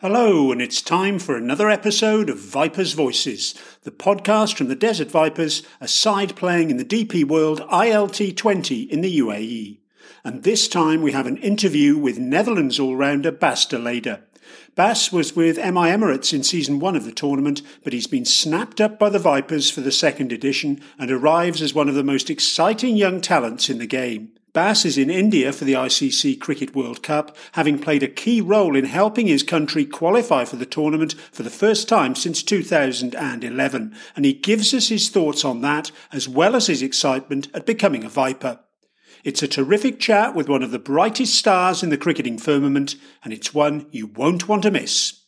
Hello, and it's time for another episode of Vipers Voices, the podcast from the Desert Vipers, a side playing in the DP World ILT 20 in the UAE. And this time we have an interview with Netherlands all rounder Bas de Leede. Bas was with MI Emirates in season one of the tournament, but he's been snapped up by the Vipers for the second edition and arrives as one of the most exciting young talents in the game. Bas is in India for the ICC Cricket World Cup, having played a key role in helping his country qualify for the tournament for the first time since 2011, and he gives us his thoughts on that as well as his excitement at becoming a Viper. It's a terrific chat with one of the brightest stars in the cricketing firmament, and it's one you won't want to miss.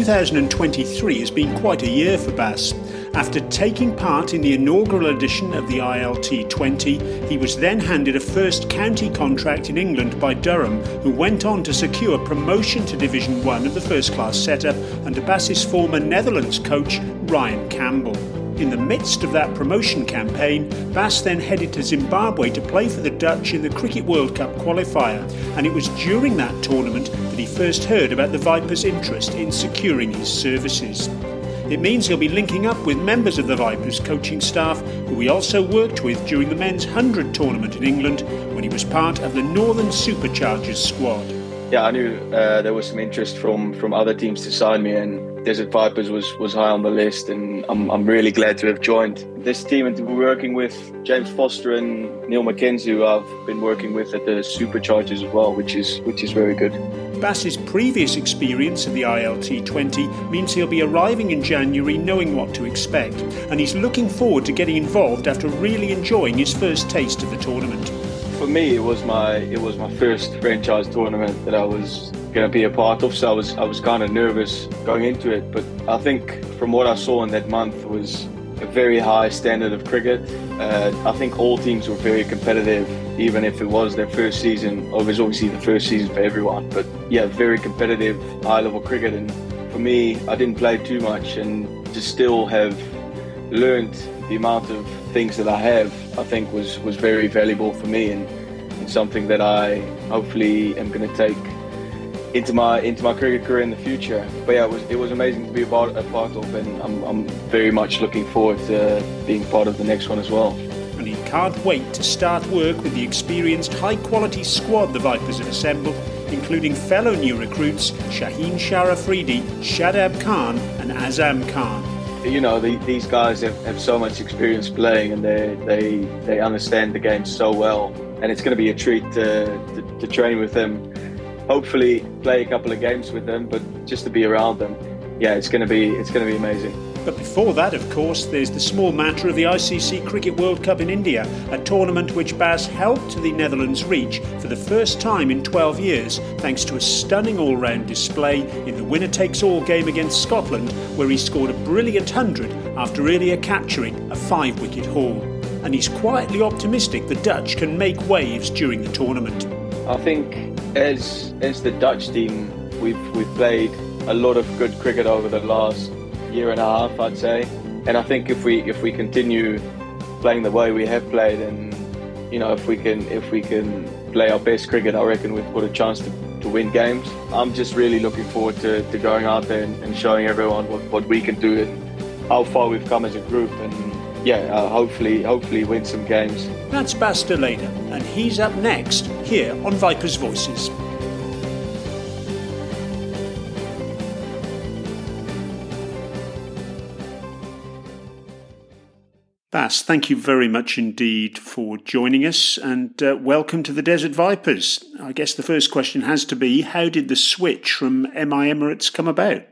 2023 has been quite a year for Bas. After taking part in the inaugural edition of the ILT 20, he was then handed a first county contract in England by Durham, who went on to secure promotion to Division 1 of the first class setup under Bas's former Netherlands coach, Ryan Campbell. In the midst of that promotion campaign, Bas then headed to Zimbabwe to play for the Dutch in the Cricket World Cup qualifier, and it was during that tournament that he first heard about the Vipers' interest in securing his services. It means he'll be linking up with members of the Vipers coaching staff who he also worked with during the men's 100 tournament in England when he was part of the Northern Superchargers squad. Yeah, I knew uh, there was some interest from from other teams to sign me, and Desert Vipers was was high on the list, and I'm, I'm really glad to have joined this team and to be working with James Foster and Neil McKenzie, who I've been working with at the Superchargers as well, which is which is very good. Bas's previous experience of the ILT 20 means he'll be arriving in January knowing what to expect, and he's looking forward to getting involved after really enjoying his first taste of the tournament. For me, it was my it was my first franchise tournament that I was going to be a part of. So I was I was kind of nervous going into it, but I think from what I saw in that month was a very high standard of cricket. Uh, I think all teams were very competitive, even if it was their first season. It was obviously the first season for everyone, but yeah, very competitive, high level cricket. And for me, I didn't play too much, and to still have learned the amount of things that I have, I think was was very valuable for me and, and something that I hopefully am going to take into my into my cricket career in the future. But yeah, it was it was amazing to be a part, a part of, and I'm, I'm very much looking forward to being part of the next one as well. And he can't wait to start work with the experienced, high-quality squad the Vipers have assembled, including fellow new recruits Shaheen Shah Afridi, Shadab Khan, and Azam Khan. You know, the, these guys have, have so much experience playing, and they they they understand the game so well. And it's going to be a treat to, to, to train with them hopefully play a couple of games with them, but just to be around them, yeah, it's going to be it's going to be amazing. But before that, of course, there's the small matter of the ICC Cricket World Cup in India, a tournament which Bas helped the Netherlands reach for the first time in 12 years, thanks to a stunning all round display in the winner takes all game against Scotland, where he scored a brilliant 100 after earlier capturing a five wicket haul. And he's quietly optimistic the Dutch can make waves during the tournament. I think as as the Dutch team, we've we've played a lot of good cricket over the last year and a half, I'd say. And I think if we if we continue playing the way we have played, and you know if we can if we can play our best cricket, I reckon we've got a chance to, to win games. I'm just really looking forward to, to going out there and, and showing everyone what, what we can do and how far we've come as a group. And yeah, uh, hopefully, hopefully win some games. That's Bas de Leede, and he's up next here on Vipers Voices. Bas, thank you very much indeed for joining us and uh, welcome to the Desert Vipers. I guess the first question has to be how did the switch from MI Emirates come about?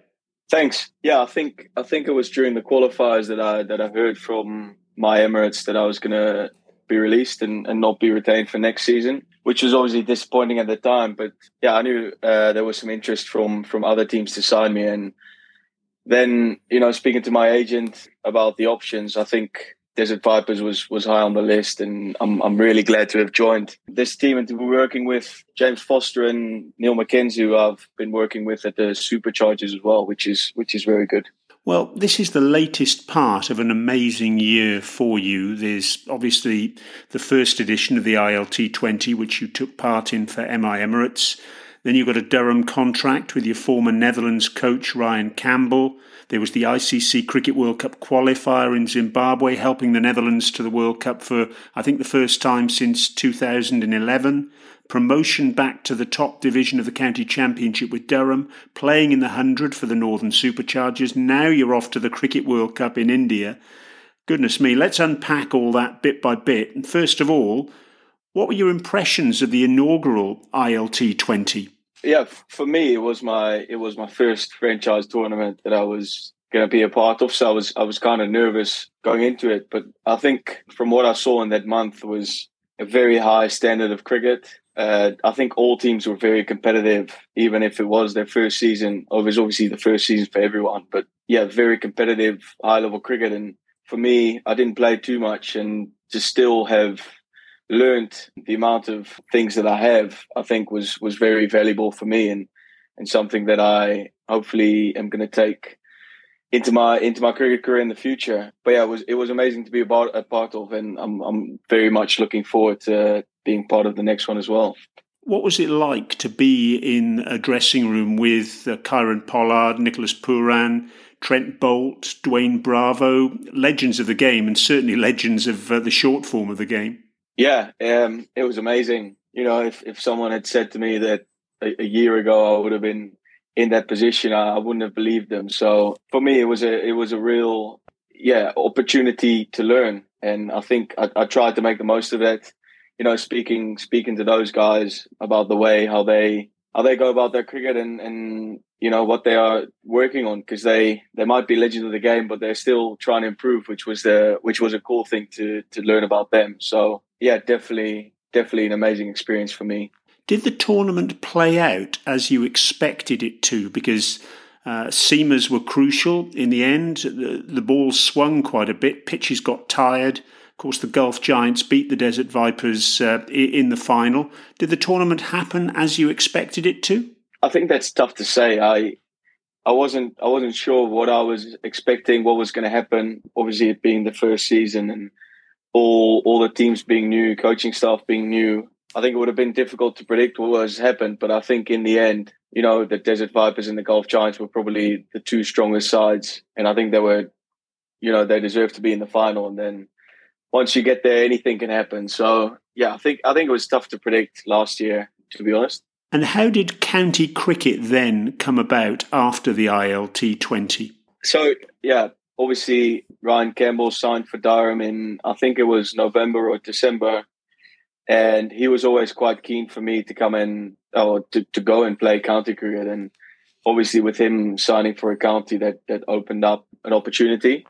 Thanks. Yeah, I think I think it was during the qualifiers that I that I heard from MI Emirates that I was going to be released and, and not be retained for next season, which was obviously disappointing at the time. But yeah, I knew uh, there was some interest from from other teams to sign me, and then you know speaking to my agent about the options, I think Desert Vipers was was high on the list, and I'm I'm really glad to have joined this team and to be working with James Foster and Neil McKenzie, who I've been working with at the Superchargers as well, which is which is very good. Well, this is the latest part of an amazing year for you. There's obviously the first edition of the ILT 20, which you took part in for MI Emirates. Then you got a Durham contract with your former Netherlands coach, Ryan Campbell. There was the ICC Cricket World Cup qualifier in Zimbabwe, helping the Netherlands to the World Cup for, I think, the first time since 2011. Promotion back to the top division of the county championship with Durham, playing in the 100 for the Northern Superchargers. Now you're off to the Cricket World Cup in India. Goodness me, let's unpack all that bit by bit. First of all, what were your impressions of the inaugural ILT 20? Yeah, for me, it was my it was my first franchise tournament that I was going to be a part of. So I was I was kind of nervous going into it, but I think from what I saw in that month was a very high standard of cricket. Uh, I think all teams were very competitive, even if it was their first season. It was obviously the first season for everyone, but yeah, very competitive, high level cricket. And for me, I didn't play too much, and to still have learned the amount of things that I have, I think was was very valuable for me and and something that I hopefully am going to take into my into my cricket career in the future. But yeah, it was it was amazing to be about a part of, and I'm I'm very much looking forward to being part of the next one as well. What was it like to be in a dressing room with uh, Kieron Pollard, Nicholas Pooran, Trent Boult, Dwayne Bravo, legends of the game, and certainly legends of uh, the short form of the game? Yeah, um, it was amazing. You know, if, if someone had said to me that a, a, year ago I would have been in that position, I, I wouldn't have believed them. So for me, it was a it was a real yeah opportunity to learn, and I think I, I tried to make the most of it. You know, speaking speaking to those guys about the way how they how they go about their cricket and and you know what they are working on because they they might be legends of the game but they're still trying to improve which was the which was a cool thing to to learn about them so yeah definitely definitely an amazing experience for me did the tournament play out as you expected it to because uh, seamers were crucial in the end the, the ball swung quite a bit pitches got tired of course, the Gulf Giants beat the Desert Vipers uh, in the final. Did the tournament happen as you expected it to? I think that's tough to say. I I wasn't I wasn't sure what I was expecting, what was going to happen. Obviously, it being the first season and all all the teams being new, coaching staff being new, I think it would have been difficult to predict what was happened. But I think in the end, you know, the Desert Vipers and the Gulf Giants were probably the two strongest sides, and I think they were, you know, they deserved to be in the final. And then once you get there, anything can happen. So yeah, I think I think it was tough to predict last year, to be honest. And how did county cricket then come about after the ILT 20? So, yeah, obviously Ryan Campbell signed for Durham in, I think it was November or December. And he was always quite keen for me to come in or to, to go and play county cricket. And obviously, with him signing for a county, that, that opened up an opportunity.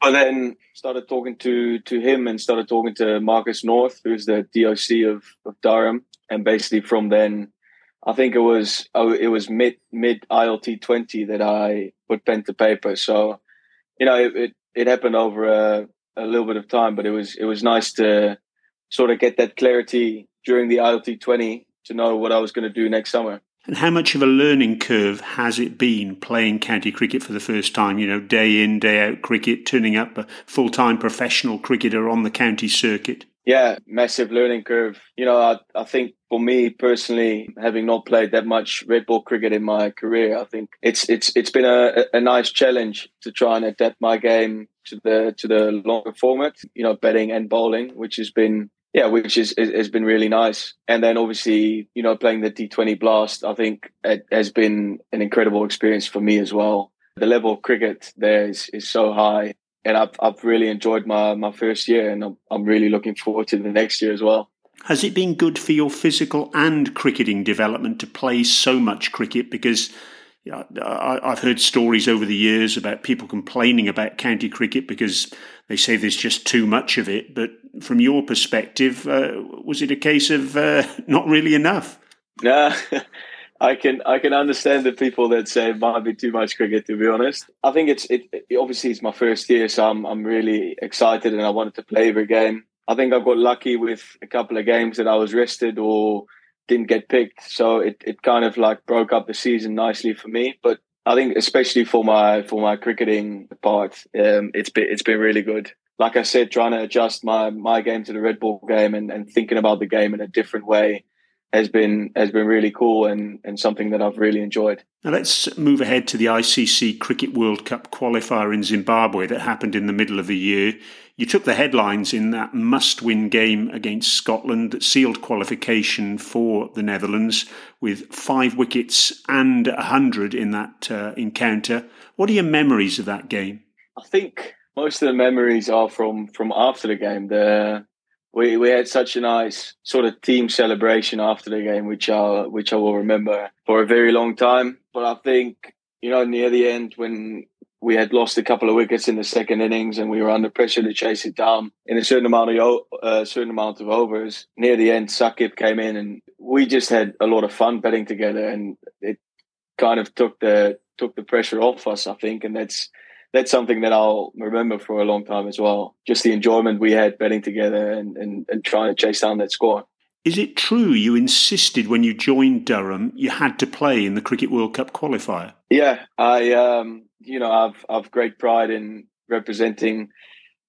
But then started talking to to him and started talking to Marcus North, who's the DOC of, of Durham and basically from then, I think it was oh, it was mid mid ILT twenty that I put pen to paper. So, you know, it it, it happened over a, a little bit of time, but it was it was nice to sort of get that clarity during the ILT twenty to know what I was going to do next summer. And how much of a learning curve has it been playing county cricket for the first time? You know, day in, day out cricket, turning up a full time professional cricketer on the county circuit. Yeah, massive learning curve. You know, I, I think for me personally, having not played that much red ball cricket in my career, I think it's it's it's been a, a nice challenge to try and adapt my game to the to the longer format. You know, batting and bowling, which has been yeah, which is, has been really nice. And then obviously, you know, playing the T20 Blast, I think it has been an incredible experience for me as well. The level of cricket there is, is so high and I've I've really enjoyed my my first year, and I'm I'm really looking forward to the next year as well. Has it been good for your physical and cricketing development to play so much cricket? Because I've heard stories over the years about people complaining about county cricket because they say there's just too much of it. But from your perspective, uh, was it a case of uh, not really enough? No, I can I can understand the people that say it might be too much cricket. To be honest, I think it's it, it obviously it's my first year, so I'm I'm really excited and I wanted to play every game. I think I got lucky with a couple of games that I was rested or didn't get picked, so it, it kind of like broke up the season nicely for me. But I think especially for my for my cricketing part, um, it's been it's been really good. Like I said, trying to adjust my my game to the red ball game and, and thinking about the game in a different way has been has been really cool and, and something that I've really enjoyed. Now let's move ahead to the ICC Cricket World Cup qualifier in Zimbabwe that happened in the middle of the year. You took the headlines in that must-win game against Scotland that sealed qualification for the Netherlands with five wickets and a hundred in that uh, encounter. What are your memories of that game? I think most of the memories are from from after the game. The we we had such a nice sort of team celebration after the game, which I which I will remember for a very long time. But I think you know near the end when we had lost a couple of wickets in the second innings and we were under pressure to chase it down in a certain amount of uh, certain amount of overs. Near the end, Saqib came in and we just had a lot of fun betting together, and it kind of took the took the pressure off us. I think, and that's that's something that I'll remember for a long time as well. Just the enjoyment we had betting together and, and, and trying to chase down that score. Is it true you insisted when you joined Durham you had to play in the Cricket World Cup qualifier? Yeah, I um, you know I've I've great pride in representing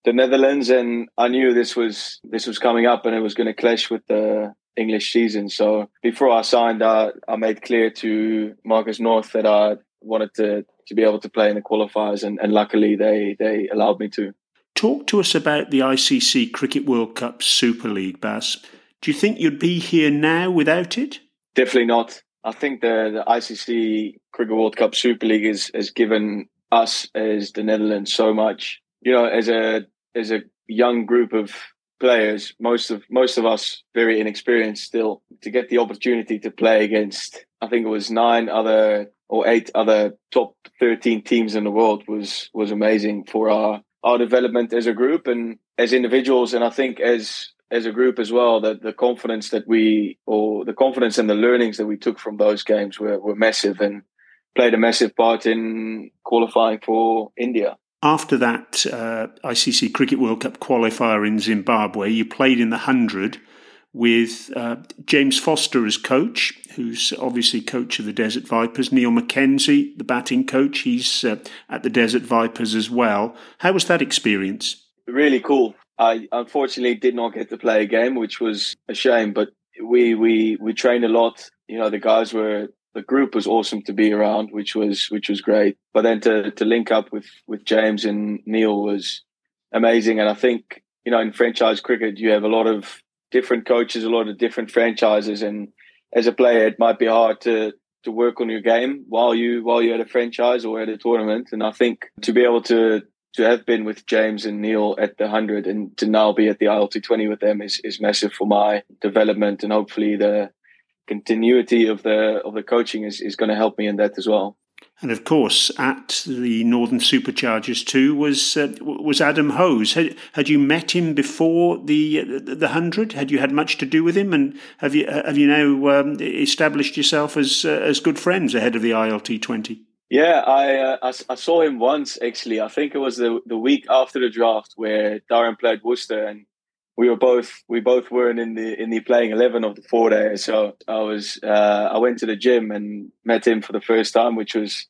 the Netherlands, and I knew this was this was coming up, and it was going to clash with the English season. So before I signed, I, I made clear to Marcus North that I wanted to to be able to play in the qualifiers, and, and luckily they they allowed me to. Talk to us about the ICC Cricket World Cup Super League, Bas. Do you think you'd be here now without it? Definitely not. I think the, the ICC Cricket World Cup Super League has, has given us as the Netherlands so much. You know, as a as a young group of players, most of most of us very inexperienced still, to get the opportunity to play against I think it was nine other or eight other top 13 teams in the world was was amazing for our our development as a group and as individuals and I think as as a group as well that the confidence that we or the confidence and the learnings that we took from those games were, were massive and played a massive part in qualifying for India. After that uh, ICC Cricket World Cup qualifier in Zimbabwe, you played in the 100 with uh, James Foster as coach, who's obviously coach of the Desert Vipers. Neil Mackenzie, the batting coach, he's uh, at the Desert Vipers as well. How was that experience? Really cool. I unfortunately did not get to play a game, which was a shame. But we we we trained a lot. You know, the guys were the group was awesome to be around, which was which was great. But then to to link up with with James and Neil was amazing. And I think you know in franchise cricket you have a lot of different coaches, a lot of different franchises, and as a player, it might be hard to to work on your game while you while you're at a franchise or at a tournament. And I think to be able to to have been with James and Neil at the hundred and to now be at the ILT twenty with them is is massive for my development and hopefully the continuity of the of the coaching is, is going to help me in that as well. And of course, at the Northern Superchargers too was uh, was Adam Hose. Had, had you met him before the the hundred? Had you had much to do with him? And have you have you now um, established yourself as uh, as good friends ahead of the ILT twenty? Yeah, I, uh, I, I saw him once actually. I think it was the the week after the draft where Durham played Worcester, and we were both we both weren't in the in the playing eleven of the four day. So I was uh, I went to the gym and met him for the first time, which was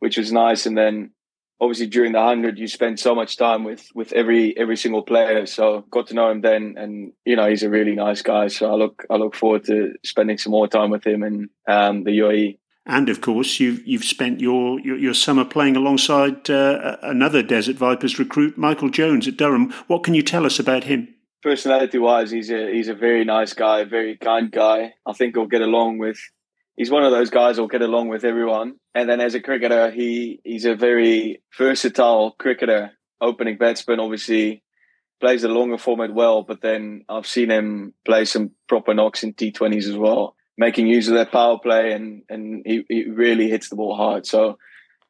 which was nice. And then obviously during the hundred, you spend so much time with with every every single player. So got to know him then, and you know he's a really nice guy. So I look I look forward to spending some more time with him in um, the UAE. And of course, you've you've spent your your, your summer playing alongside uh, another Desert Vipers recruit, Michael Jones at Durham. What can you tell us about him? personality wise, he's a he's a very nice guy, very kind guy. I think he'll get along with. He's one of those guys who'll get along with everyone. And then as a cricketer, he he's a very versatile cricketer. Opening batsman, obviously plays the longer format well, but then I've seen him play some proper knocks in T20s as well, making use of their power play, and and he, he really hits the ball hard. So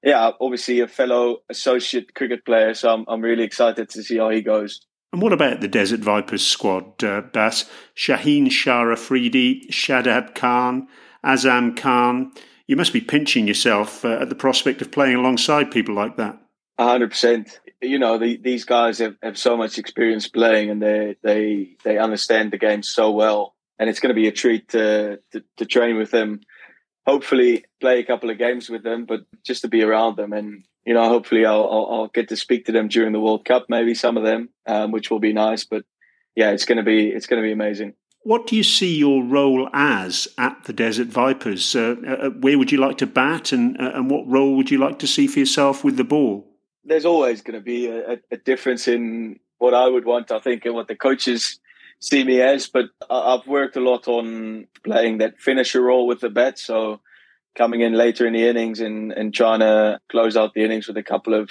yeah, obviously a fellow associate cricket player. So I'm I'm really excited to see how he goes. And what about the Desert Vipers squad, uh, Bas? Shaheen Shah Afridi, Shadab Khan, Azam Khan. You must be pinching yourself uh, at the prospect of playing alongside people like that. hundred percent. You know, the, these guys have, have so much experience playing, and they they they understand the game so well. And it's going to be a treat to, to, to train with them. Hopefully, play a couple of games with them, but just to be around them and you know, hopefully I'll, I'll, I'll, get to speak to them during the World Cup, maybe some of them, um, which will be nice. But yeah, it's going to be it's going to be amazing. What do you see your role as at the Desert Vipers? Uh, uh, where would you like to bat, and uh, and what role would you like to see for yourself with the ball? There's always going to be a, a difference in what I would want, I think, and what the coaches see me as. But I've worked a lot on playing that finisher role with the bat, so coming in later in the innings and, and trying to close out the innings with a couple of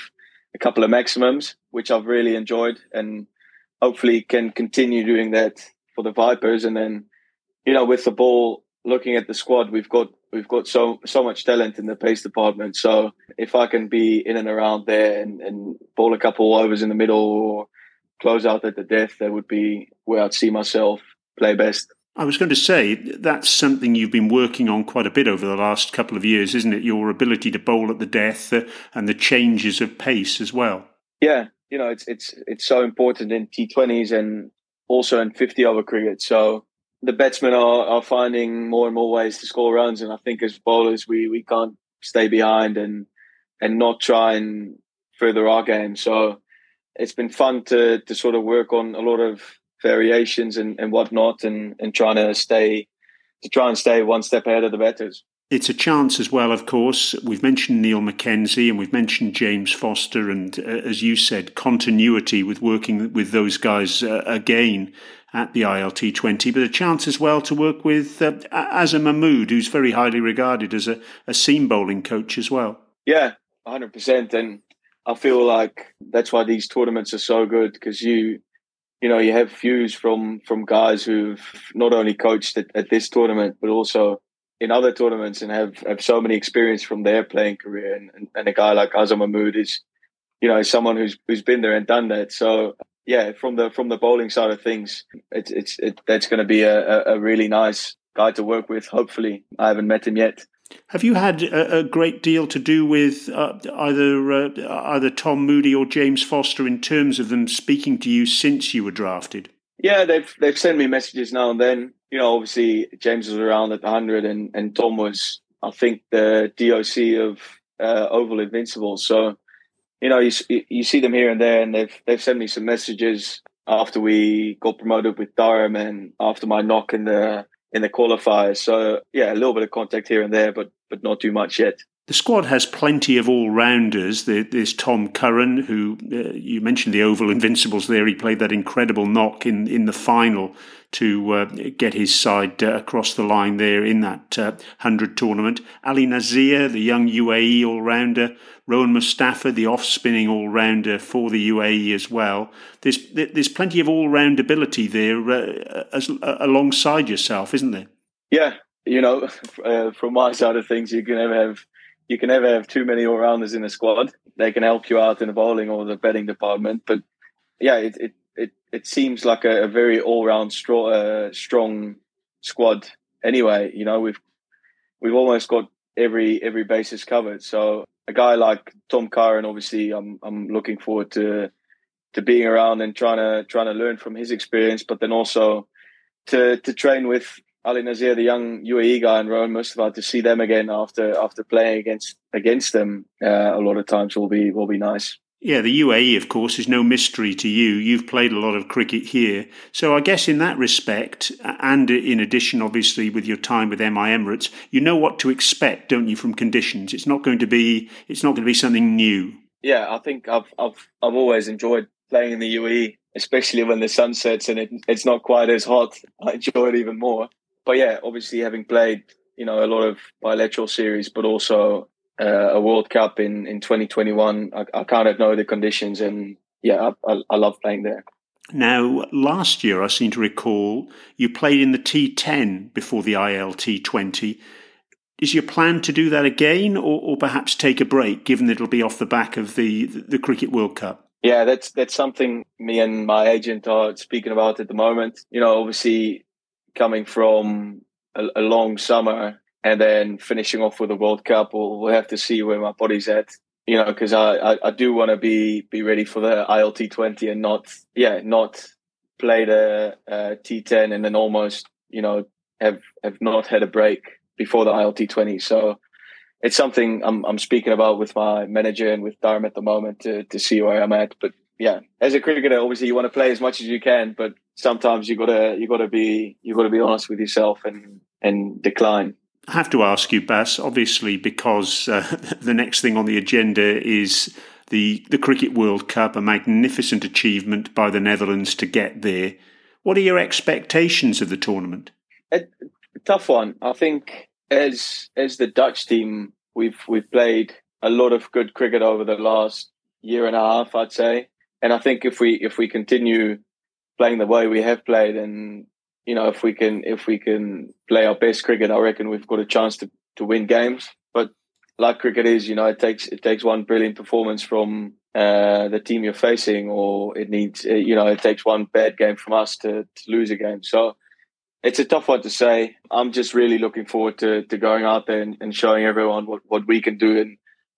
a couple of maximums, which I've really enjoyed, and hopefully can continue doing that for the Vipers. And then, you know, with the ball, looking at the squad, we've got we've got so so much talent in the pace department. So if I can be in and around there and, and ball a couple overs in the middle or close out at the death, that would be where I'd see myself play best. I was going to say that's something you've been working on quite a bit over the last couple of years, isn't it? Your ability to bowl at the death uh, and the changes of pace as well. Yeah, you know it's it's it's so important in T20s and also in 50 over cricket. So the batsmen are, are finding more and more ways to score runs, and I think as bowlers we we can't stay behind and and not try and further our game. So it's been fun to to sort of work on a lot of variations and, and whatnot and, and trying to stay to try and stay one step ahead of the batters. It's a chance as well, of course. We've mentioned Neil Mackenzie and we've mentioned James Foster, and uh, as you said, continuity with working with those guys uh, again at the ILT 20, but a chance as well to work with uh, Azhar Mahmood, who's very highly regarded as a, a seam bowling coach as well. Yeah, 100%. And I feel like that's why these tournaments are so good because you you know, you have views from from guys who've not only coached at, at, this tournament, but also in other tournaments and have, have so many experience from their playing career. And, and, and a guy like Azhar Mahmood is, you know, someone who's who's been there and done that. So yeah, from the from the bowling side of things, it's it's it, that's going to be a, a really nice guy to work with. Hopefully, I haven't met him yet. Have you had a, a great deal to do with uh, either uh, either Tom Moody or James Foster in terms of them speaking to you since you were drafted? Yeah, they've they've sent me messages now and then. You know, obviously James was around at the hundred, and and Tom was, I think, the DOC of uh, Oval Invincible. So, you know, you you see them here and there, and they've they've sent me some messages after we got promoted with Durham and after my knock in the in the qualifiers. So yeah, a little bit of contact here and there, but but not too much yet. The squad has plenty of all rounders. There's Tom Curran, who uh, you mentioned the Oval Invincibles there. He played that incredible knock in, in the final to uh, get his side uh, across the line there in that 100 uh, tournament. Ali Naseer, the young UAE all rounder. Rohan Mustafa, the off spinning all rounder for the UAE as well. There's, there's plenty of all round ability there uh, as, alongside yourself, isn't there? Yeah, you know, uh, from my side of things, you can have you can never have too many all rounders in a squad. They can help you out in the bowling or the betting department, but yeah, it it it, it seems like a, a very all round strong uh, strong squad. Anyway, you know we've we've almost got every every basis covered. So a guy like Tom Curran, obviously, I'm I'm looking forward to to being around and trying to trying to learn from his experience, but then also to to train with Ali Naseer, the young UAE guy, and Rohan Mustafa to see them again after after playing against against them uh, a lot of times will be will be nice. Yeah, the UAE, of course, is no mystery to you. You've played a lot of cricket here, so I guess in that respect, and in addition, obviously, with your time with MI Emirates, you know what to expect, don't you, from conditions? It's not going to be it's not going to be something new. Yeah, I think I've I've I've always enjoyed playing in the UAE, especially when the sun sets and it, it's not quite as hot. I enjoy it even more but yeah, obviously having played you know a lot of bilateral series, but also uh, a World Cup in in 2021, I, I, kind of know the conditions, and yeah, I, I, I love playing there. Now, last year, I seem to recall you played in the T10 before the ILT 20. Is your plan to do that again, or, or perhaps take a break, given that it'll be off the back of the, the Cricket World Cup? Yeah, that's that's something me and my agent are speaking about at the moment. You know, obviously coming from a, a long summer and then finishing off with the World Cup. We'll, we'll have to see where my body's at. You know, because I, I, I do want to be be ready for the ILT twenty and not yeah not play the uh, T ten and then almost you know have have not had a break before the ILT twenty. So it's something I'm I'm speaking about with my manager and with Durham at the moment to to see where I'm at. But yeah, as a cricketer, obviously you want to play as much as you can, but sometimes you gotta you gotta be you gotta be honest with yourself and and decline. I have to ask you, Bas, obviously, because uh, the next thing on the agenda is the the Cricket World Cup, a magnificent achievement by the Netherlands to get there. What are your expectations of the tournament? A, a tough one. I think as as the Dutch team, we've we've played a lot of good cricket over the last year and a half, I'd say. And I think if we if we continue playing the way we have played, and you know if we can if we can play our best cricket, I reckon we've got a chance to to win games. But like cricket is, you know, it takes it takes one brilliant performance from uh, the team you're facing, or it needs you know it takes one bad game from us to, to lose a game. So it's a tough one to say. I'm just really looking forward to, to going out there and, and showing everyone what, what we can do and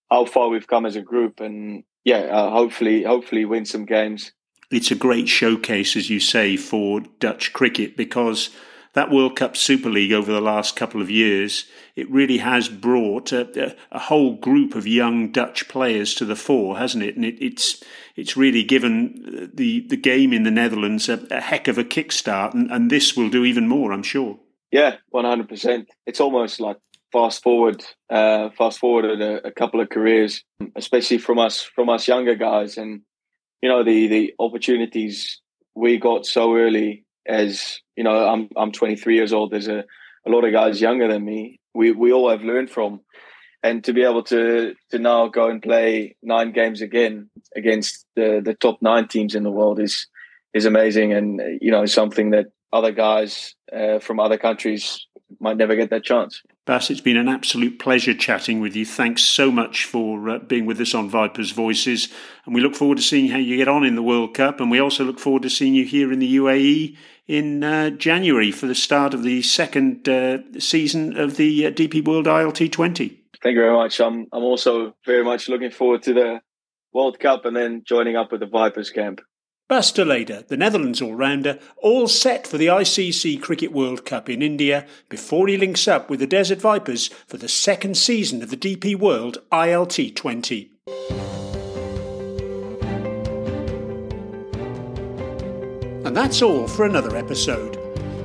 how far we've come as a group. And yeah, uh, hopefully, hopefully win some games. It's a great showcase, as you say, for Dutch cricket because that World Cup Super League over the last couple of years, it really has brought a, a, whole group of young Dutch players to the fore, hasn't it? And it, it's it's really given the the game in the Netherlands a, a heck of a kickstart, and, and this will do even more, I'm sure. Yeah, one hundred percent. It's almost like fast forward, uh, fast forward a, a couple of careers, especially from us from us younger guys, and you know the the opportunities we got so early as you know, I'm I'm 23 years old. There's a, a lot of guys younger than me. We we all have learned from, and to be able to to now go and play nine games again against the the top nine teams in the world is is amazing, and you know something that other guys uh, from other countries might never get that chance. Bas, it's been an absolute pleasure chatting with you. Thanks so much for uh, being with us on Vipers Voices. And we look forward to seeing how you get on in the World Cup. And we also look forward to seeing you here in the UAE in uh, January for the start of the second uh, season of the uh, DP World ILT 20. Thank you very much. I'm, I'm also very much looking forward to the World Cup and then joining up with the Vipers camp. Bas de the Netherlands all-rounder, all set for the ICC Cricket World Cup in India before he links up with the Desert Vipers for the second season of the DP World ILT 20. And that's all for another episode.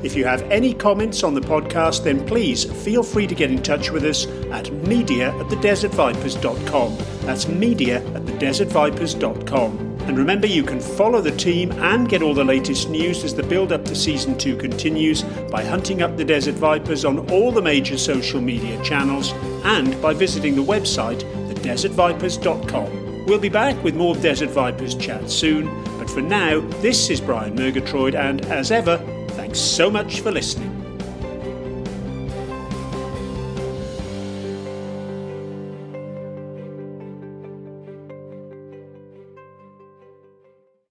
If you have any comments on the podcast, then please feel free to get in touch with us at media at thedesertvipers.com. That's media at thedesertvipers.com. And remember, you can follow the team and get all the latest news as the build up to season two continues by hunting up the Desert Vipers on all the major social media channels and by visiting the website, thedesertvipers.com. We'll be back with more Desert Vipers chat soon, but for now, this is Brian Murgatroyd, and as ever, thanks so much for listening.